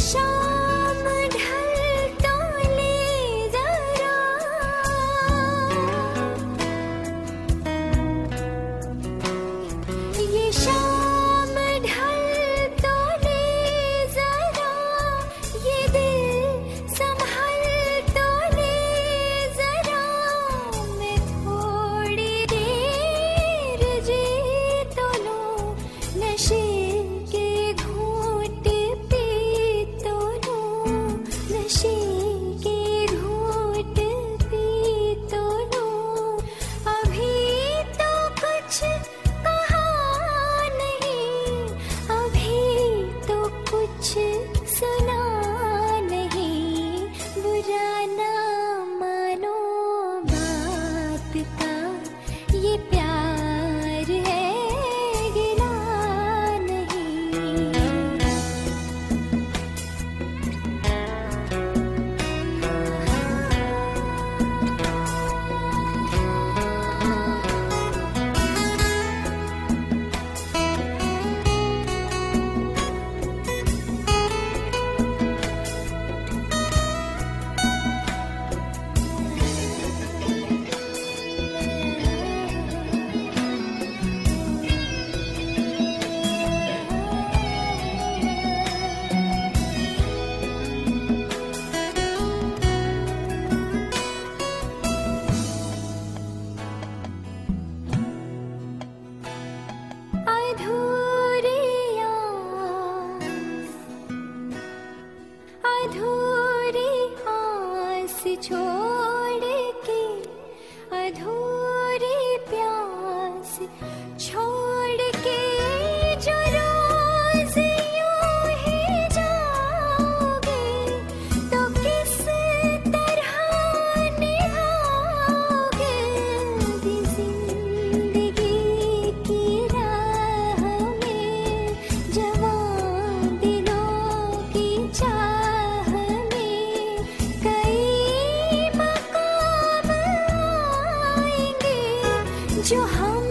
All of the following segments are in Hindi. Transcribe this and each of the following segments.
上。छोड़ के अधूरी प्यास छोड़ जो हमको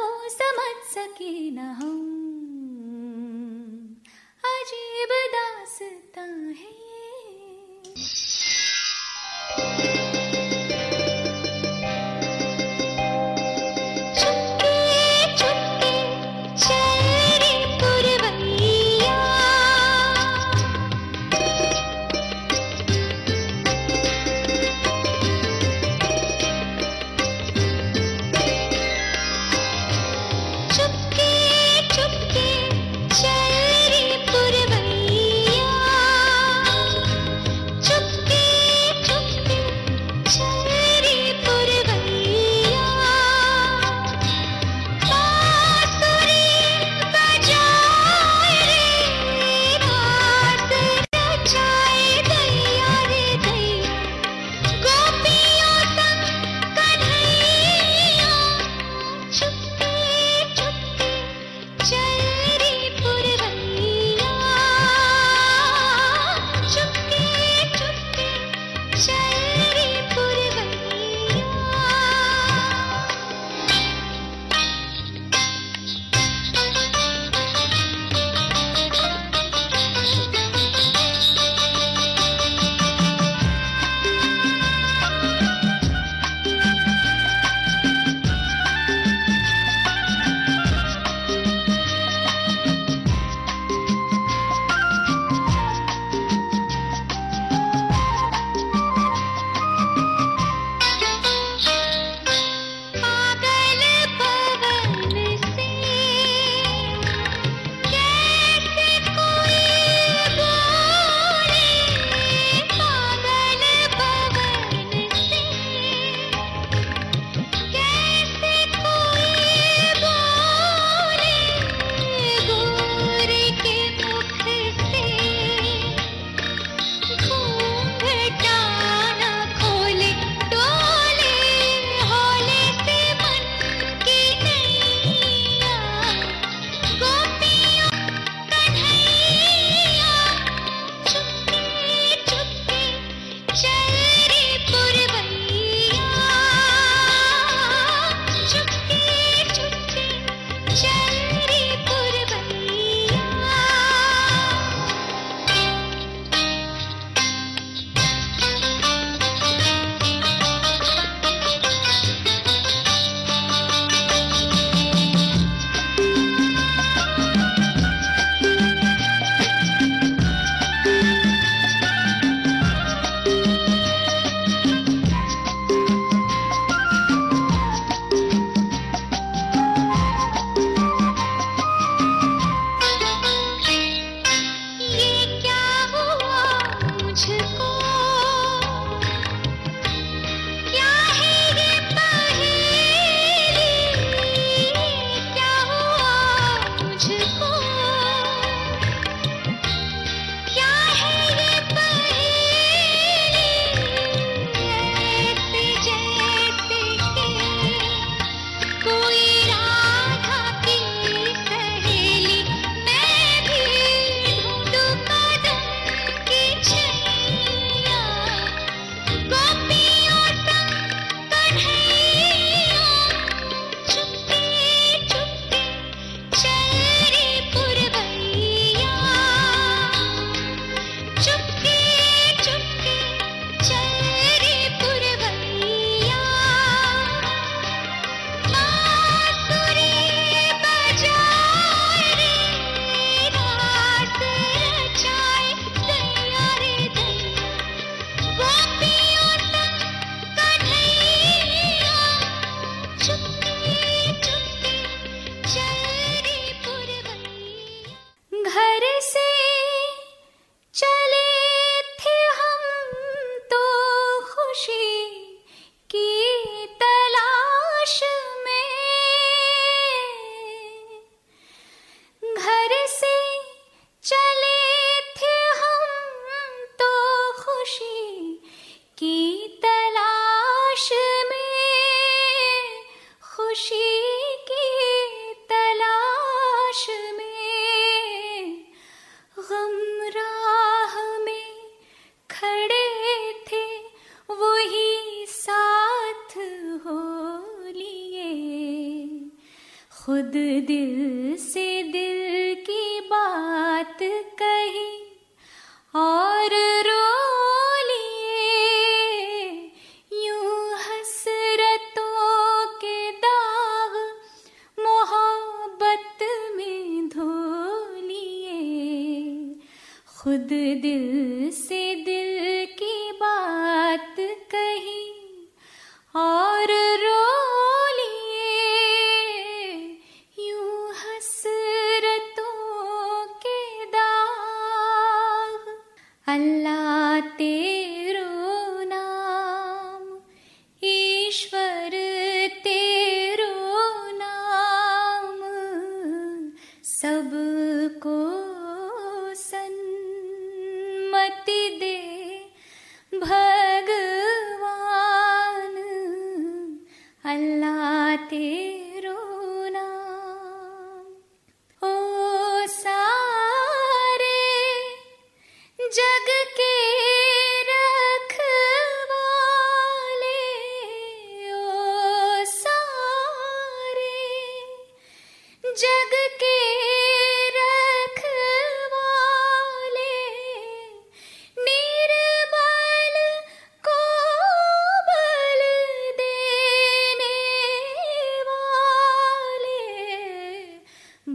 वो समझ सके न हम। अजीब दासता है। she खुद दिल से दिल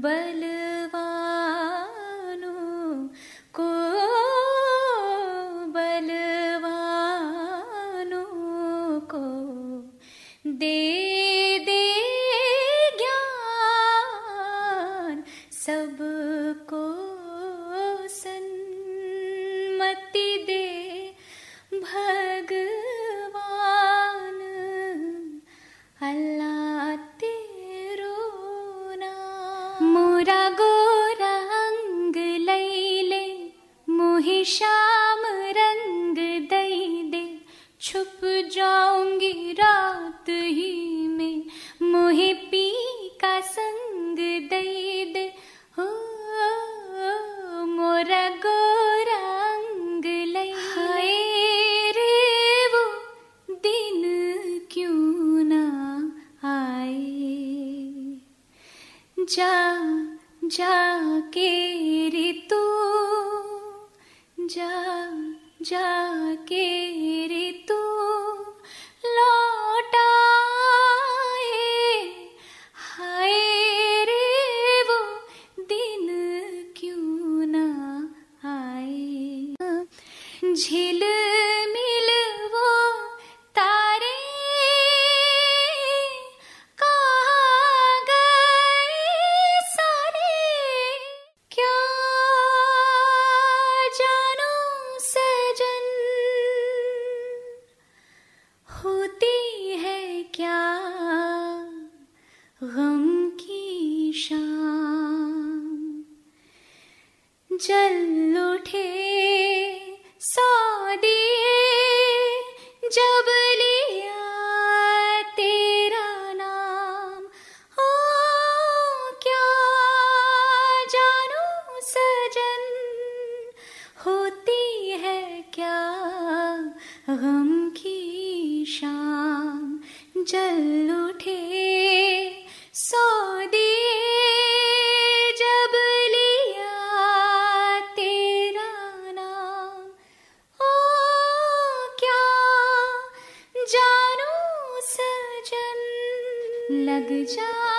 बल तुम्हें शाम रंग दई दे। छुप जाऊँगी रात ही में। मुहे पी का संग दई दे। हो मोरा गोरंग लई रे वो दिन क्यों ना आए? जा जा जा चल उठे। लग जा